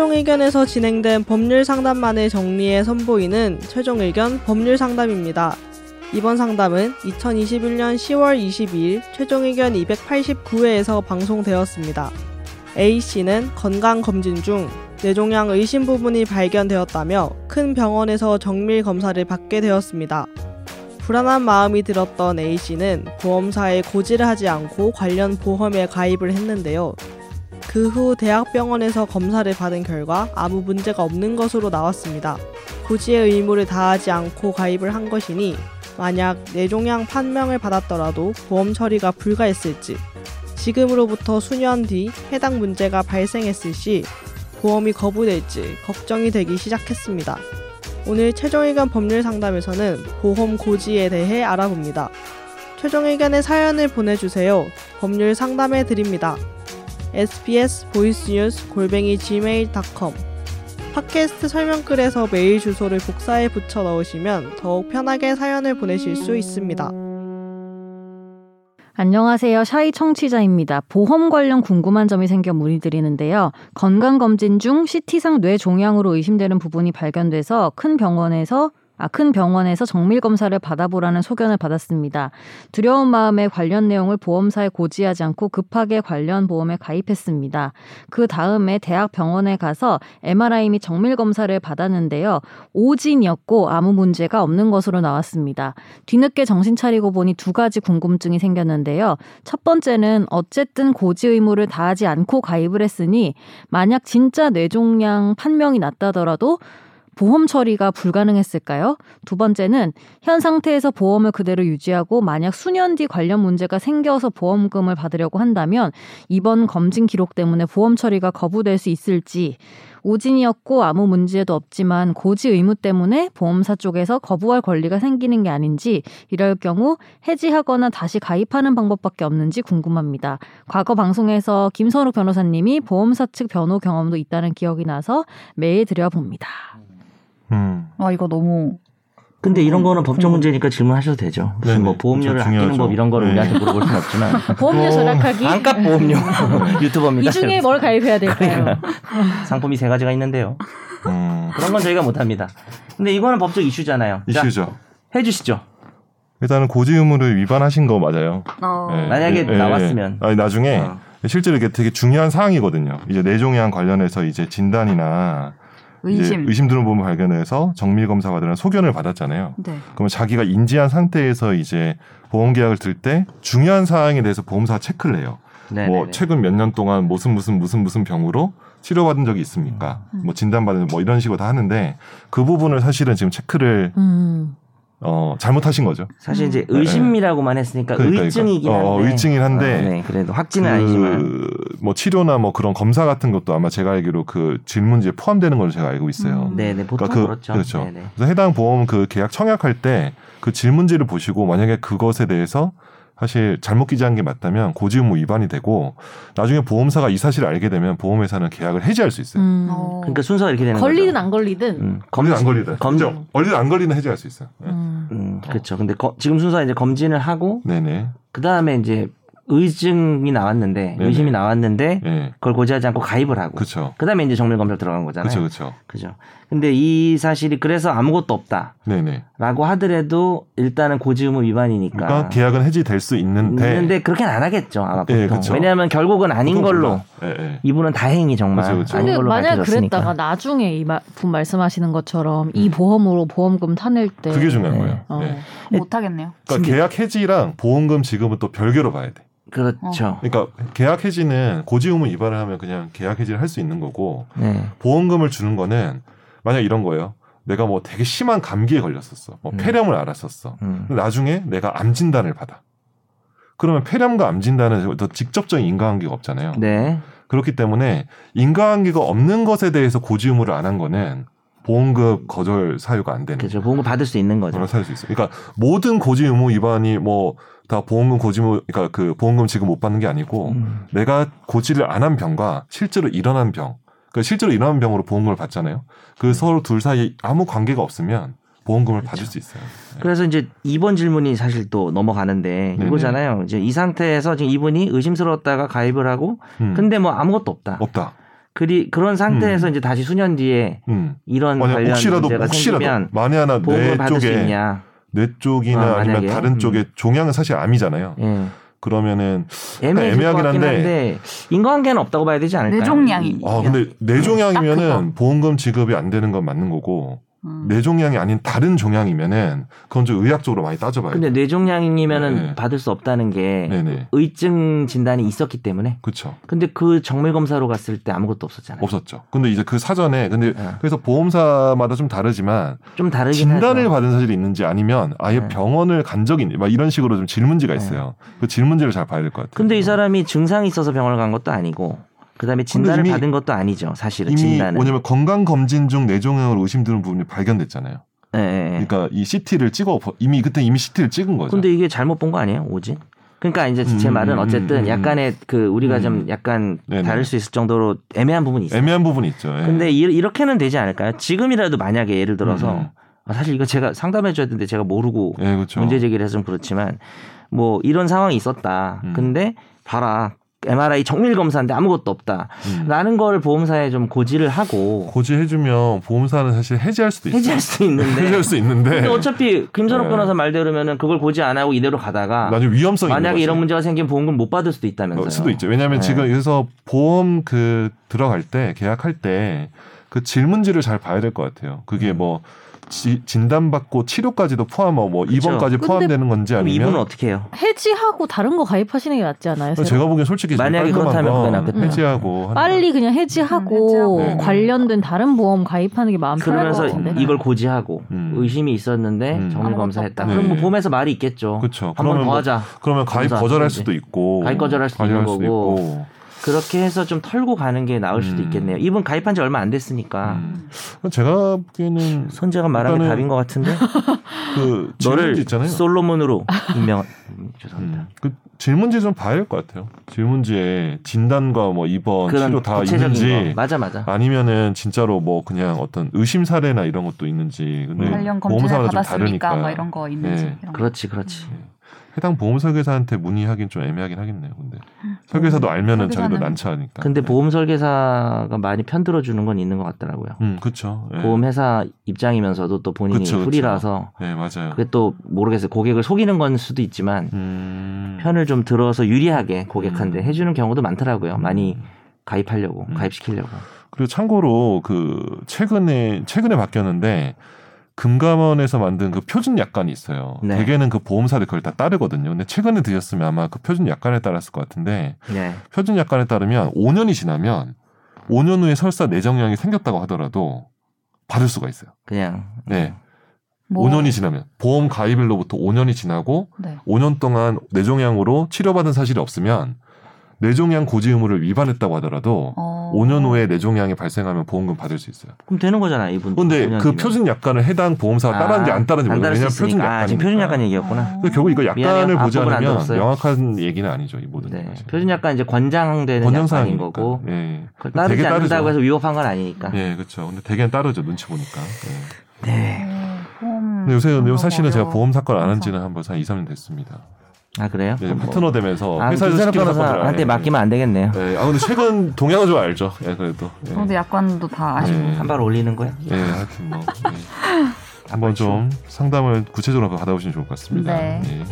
최종 의견에서 진행된 법률 상담만을 정리해 선보이는 최종 의견 법률 상담입니다. 이번 상담은 2021년 10월 22일 최종 의견 289회에서 방송되었습니다. A씨는 건강검진 중 뇌종양 의심 부분이 발견되었다며 큰 병원에서 정밀 검사를 받게 되었습니다. 불안한 마음이 들었던 A씨는 보험사에 고지를 하지 않고 관련 보험에 가입을 했는데요. 그 후 대학병원에서 검사를 받은 결과 아무 문제가 없는 것으로 나왔습니다. 고지의 의무를 다하지 않고 가입을 한 것이니 만약 뇌종양 판명을 받았더라도 보험 처리가 불가했을지 지금으로부터 수년 뒤 해당 문제가 발생했을 시 보험이 거부될지 걱정이 되기 시작했습니다. 오늘 최종 의견 법률 상담에서는 보험 고지에 대해 알아봅니다. 최종 의견의 사연을 보내주세요. 법률 상담해 드립니다. Sbs 보이스뉴스 골뱅이 gmail.com 팟캐스트 설명글에서 메일 주소를 복사해 붙여 넣으시면 더욱 편하게 사연을 보내실 수 있습니다. 안녕하세요. 샤이 청취자입니다. 보험 관련 궁금한 점이 생겨 문의드리는데요. 건강검진 중 CT상 뇌종양으로 의심되는 부분이 발견돼서 큰 병원에서 아, 큰 병원에서 정밀 검사를 받아보라는 소견을 받았습니다. 두려운 마음에 관련 내용을 보험사에 고지하지 않고 급하게 관련 보험에 가입했습니다. 그 다음에 대학 병원에 가서 MRI 및 정밀 검사를 받았는데요. 오진이었고 아무 문제가 없는 것으로 나왔습니다. 뒤늦게 정신 차리고 보니 두 가지 궁금증이 생겼는데요. 첫 번째는 어쨌든 고지 의무를 다하지 않고 가입을 했으니 만약 진짜 뇌종양 판명이 났다더라도 보험 처리가 불가능했을까요? 두 번째는 현 상태에서 보험을 그대로 유지하고 만약 수년 뒤 관련 문제가 생겨서 보험금을 받으려고 한다면 이번 검진 기록 때문에 보험 처리가 거부될 수 있을지 오진이었고 아무 문제도 없지만 고지 의무 때문에 보험사 쪽에서 거부할 권리가 생기는 게 아닌지 이럴 경우 해지하거나 다시 가입하는 방법밖에 없는지 궁금합니다. 과거 방송에서 김선욱 변호사님이 보험사 측 변호 경험도 있다는 기억이 나서 메일 드려봅니다. 음. 아 이거 너무 근데 이런 거는 법적 문제니까 질문하셔도 되죠. 무슨 네네. 뭐 보험료를. 아끼는 중요하죠. 법 이런 거를 네. 우리한테 물어볼 수는 없지만 보험료 절약하기 반값 보험료 유튜버입니다. 이 중에 뭘 가입해야 될까요? 상품이 세 가지가 있는데요. 음. 그런 건 저희가 못합니다. 근데 이거는 법적 이슈잖아요. 자, 이슈죠. 해주시죠. 일단은 고지 의무를 위반하신 거 맞아요. 어, 예, 만약에 예, 예. 나왔으면. 아니 나중에 어. 실제로 이게 되게 중요한 사항이거든요. 이제 뇌종양 관련해서 이제 진단이나 의심. 의심 드는 부분 발견해서 정밀 검사 받으라는 소견을 받았잖아요. 네. 그러면 자기가 인지한 상태에서 이제 보험 계약을 들 때 중요한 사항에 대해서 보험사가 체크를 해요. 네, 뭐 최근 몇 년 동안 무슨 무슨 무슨 무슨 병으로 치료받은 적이 있습니까? 음. 뭐 진단받은 뭐 이런 식으로 다 하는데 그 부분을 사실은 지금 체크를 음. 어 잘못하신 거죠. 사실 이제 네. 의심이라고만 했으니까 그러니까, 의증이긴 그러니까. 한데. 어, 의증이긴 한데 어, 네, 그래도 확진은 아니지만. 뭐 치료나 뭐 그런 검사 같은 것도 아마 제가 알기로 그 질문지에 포함되는 걸로 제가 알고 있어요. 음. 네네 보통 그러니까 그- 그렇죠. 그렇죠. 네네. 그래서 해당 보험 그 계약 청약할 때 그 질문지를 보시고 만약에 그것에 대해서 사실 잘못 기재한 게 맞다면 고지 의무 위반이 되고 나중에 보험사가 이 사실을 알게 되면 보험회사는 계약을 해지할 수 있어요. 음. 어. 그러니까 순서가 이렇게 되는 걸리든 거죠. 안 걸리든 음, 걸리든 안 걸리든 검- 그죠? 걸리든 안 걸리든 해지할 수 있어요. 네. 음. 음, 그렇죠. 근데 거- 지금 순서가 이제 검진을 하고 네네. 그 다음에 이제 의증이 나왔는데 네네. 의심이 나왔는데 예. 그걸 고지하지 않고 가입을 하고 그렇죠. 그 다음에 이제 정밀 검사 들어간 거잖아요. 그렇죠. 그렇죠. 근데 이 사실이 그래서 아무것도 없다라고 네네. 하더라도 일단은 고지 의무 위반이니까. 그러니까 계약은 해지될 수 있는데 있는데 그렇게는 안 하겠죠 아마 보통. 예, 그쵸. 왜냐하면 결국은 아닌 보통 걸로. 예, 예. 이분은 다행히 정말 그쵸, 그쵸. 아닌 근데 걸로 만약 밝혀졌으니까. 그랬다가 나중에 이 마- 분 말씀하시는 것처럼 이 보험으로 보험금 타낼 때 그게 중요한 네. 거예요. 어. 예. 못하겠네요. 그러니까 계약 해지랑 보험금 지급은 또 별개로 봐야 돼. 그렇죠. 그러니까 계약 해지는 고지 의무 위반을 하면 그냥 계약 해지를 할 수 있는 거고 네. 보험금을 주는 거는 만약 이런 거예요. 내가 뭐 되게 심한 감기에 걸렸었어. 뭐 음. 폐렴을 앓았었어. 음. 나중에 내가 암 진단을 받아. 그러면 폐렴과 암 진단은 더 직접적인 인과관계가 없잖아요. 네. 그렇기 때문에 인과관계가 없는 것에 대해서 고지 의무를 안 한 거는 보험금 거절 사유가 안 되는 그렇죠. 보험금 받을 수 있는 거죠. 거라 살수 있어요. 그러니까 모든 고지 의무 위반이 뭐 다 보험금 고지 의무 그러니까 그 보험금 지급 못 받는 게 아니고 음. 내가 고지를 안 한 병과 실제로 일어난 병, 그러니까 실제로 일어난 병으로 보험금을 받잖아요. 그 서로 둘 사이에 아무 관계가 없으면 보험금을 받을 수 있어요. 그래서 이제 이번 질문이 사실 또 넘어가는데 네네. 이거잖아요. 이제 이 상태에서 지금 이분이 의심스러웠다가 가입을 하고 음. 근데 뭐 아무것도 없다. 없다. 그리 그런 상태에서 이제 다시 수년 뒤에 음. 이런 관련 혹시라도 문제가 혹시라도 생기면 만에 하나 보험을 뇌 받을 수 쪽에 있냐? 뇌 쪽이나 아, 만약에? 다른 음. 쪽에 종양은 사실 암이잖아요. 예. 그러면은 애매하긴 한데. 한데 인과관계는 없다고 봐야 되지 않을까요? 뇌종양이. 아 근데 딱 뇌종양이면은 보험금 지급이 안 되는 건 맞는 거고 음. 뇌종양이 아닌 다른 종양이면은 그건 좀 의학적으로 많이 따져봐야 근데 돼. 뇌종양이면은 네. 받을 수 없다는 게 네네. 의증 진단이 있었기 때문에. 그렇죠. 근데 그 정밀 검사로 갔을 때 아무것도 없었잖아요. 없었죠. 근데 이제 그 사전에 근데 네. 그래서 보험사마다 좀 다르지만 좀 다르긴 진단을 하죠. 받은 사실이 있는지 아니면 아예 네. 병원을 간 적이 있는 막 이런 식으로 좀 질문지가 있어요. 그 질문지를 잘 봐야 될 것 같아요. 근데 이 사람이 증상이 있어서 병원을 간 것도 아니고 그다음에 진단을 받은 것도 아니죠. 사실은 이미 진단은. 뭐냐면 건강 검진 중 뇌종양으로 의심되는 부분이 발견됐잖아요. 예. 그러니까 이 CT를 찍어 이미 그때 이미 CT를 찍은 거죠. 근데 이게 잘못 본 거 아니에요? 오지? 그러니까 이제 제 음, 말은 음, 어쨌든 음, 약간의 그 우리가 음. 좀 약간 네네. 다를 수 있을 정도로 애매한 부분이 있어요. 애매한 부분이 있죠. 예. 근데 이- 이렇게는 되지 않을까요? 지금이라도 만약에 예를 들어서 음. 아, 사실 이거 제가 상담해 줘야 되는데 제가 모르고 예, 그렇죠. 문제 제기를 해서 좀 그렇지만 뭐 이런 상황이 있었다. 음. 근데 봐라. MRI 정밀 검사인데 아무것도 없다. 음. 라는 걸 보험사에 좀 고지를 하고 고지해주면 보험사는 사실 해지할 수도 있어요. 해지할 수 있는데 해지할 수 있는데 근데 어차피 김선욱 네. 변호사 말대로면은 그걸 고지 안 하고 이대로 가다가 나중에 위험성이 있는 만약에. 이런 문제가 생기면 보험금 못 받을 수도 있다면서요. 어, 수도 있죠. 왜냐하면 네. 지금 여기서 보험 그 들어갈 때 계약할 때 그 질문지를 잘 봐야 될 것 같아요. 그게 음. 뭐 지- 진단받고 치료까지도 포함하고 뭐 그쵸. 입원까지 포함되는 건지 아니면 어떻게 해요? 해지하고 다른 거 가입하시는 게 낫지 않아요? 새로? 제가 보기엔 솔직히 만약에 그렇다면. 해지하고 하는 빨리 그냥 해지하고 해지하고. 네네. 관련된 다른 보험 가입하는 게 마음 편할 것 그러면서 같은데. 이걸 고지하고 음. 의심이 있었는데 음. 정밀 검사했다. 없다. 그럼 뭐 네. 보험에서 말이 있겠죠. 그렇죠. 한번 그러면 더 뭐- 하자. 그러면 가입 거절할. 수도 있고 가입 거절할 수도 있는 거고. 그렇게 해서 좀 털고 가는 게 나을 수도 음. 있겠네요. 이분 가입한 지 얼마 안 됐으니까 음. 제가 보기에는 손재가 말한 게 일단은 답인 것 같은데 그 너를 질문지 있잖아요. 솔로몬으로 임명 음, 죄송합니다. 음, 그 질문지 좀 봐야 될것 같아요. 질문지에 진단과 뭐 입원, 치료 다 있는지 거 맞아 맞아. 아니면은 진짜로 뭐 그냥 어떤 의심 사례나 이런 것도 있는지 근데 음. 관련 검진을 보험사마다 좀 받았습니까? 다르니까 뭐 이런 거 있는지. 네. 이런 거. 그렇지 그렇지. 해당 보험 설계사한테 문의하긴 좀 애매하긴 하겠네요. 근데 설계사도 알면은 자기도 설계사는- 난처하니까. 근데 네. 보험 설계사가 많이 편들어 주는 건 있는 것 같더라고요. 음, 그렇죠. 네. 보험 회사 입장이면서도 또 본인이 그쵸. 풀이라서 네, 맞아요. 그게 또 모르겠어요. 고객을 속이는 건 수도 있지만 음. 편을 좀 들어서 유리하게 고객한테 음. 해주는 경우도 많더라고요. 많이 음. 가입하려고 음. 가입시키려고. 그리고 참고로 그 최근에 최근에 바뀌었는데 금감원에서 만든 그 표준 약관이 있어요. 네. 대개는 그 보험사들 그걸 다 따르거든요. 근데 최근에 드셨으면 아마 그 표준 약관에 따랐을 것 같은데 네. 표준 약관에 따르면 5년이 지나면 5년 후에 설사 내정량이 생겼다고 하더라도 받을 수가 있어요. 그냥 네. 뭐, 5년이 지나면 보험 가입일로부터 5년이 지나고 네. 5년 동안 뇌종양으로 치료받은 사실이 없으면 뇌종양 고지 의무를 위반했다고 하더라도 어. 5년 후에 뇌종양이 발생하면 보험금 받을 수 있어요. 그럼 되는 거잖아 이분. 근데 그 표준 약관을 해당 보험사가 따랐는지 안 따랐는지 모르겠어요. 왜냐면 표준 아, 지금. 표준 약관 얘기였구나. 결국 이거 약관을. 보지 않으면. 명확한 얘기는 아니죠. 이 모든 네. 표준 약관 이제 권장되는 약관인 권장사항이니까. 거고 예. 그걸 되게 따르지 따르죠. 않는다고 해서 위법한 건 아니니까. 예, 그렇죠. 근데 대개는 따르죠. 눈치 보니까. 예. 네. 어, 보험 근데 요새 사실은 제가 어려워. 보험 사건 안 한. 지는 한 벌써 한 2, 3년 됐습니다. 아 그래요? 뭐- 파트너 되면서 아, 회사에서 시키는 사건들 변호사한테 안 맡기면 안 되겠네요. 예. 아 근데 최근 동향은 좀 알죠. 예, 그래도. 예. 저도 약관도 다 아시고. 예. 한발 올리는 거야. 예, 하여튼 뭐 예. 한번 좀 상담을 구체적으로 받아보시면 좋을 것 같습니다. 네. 예.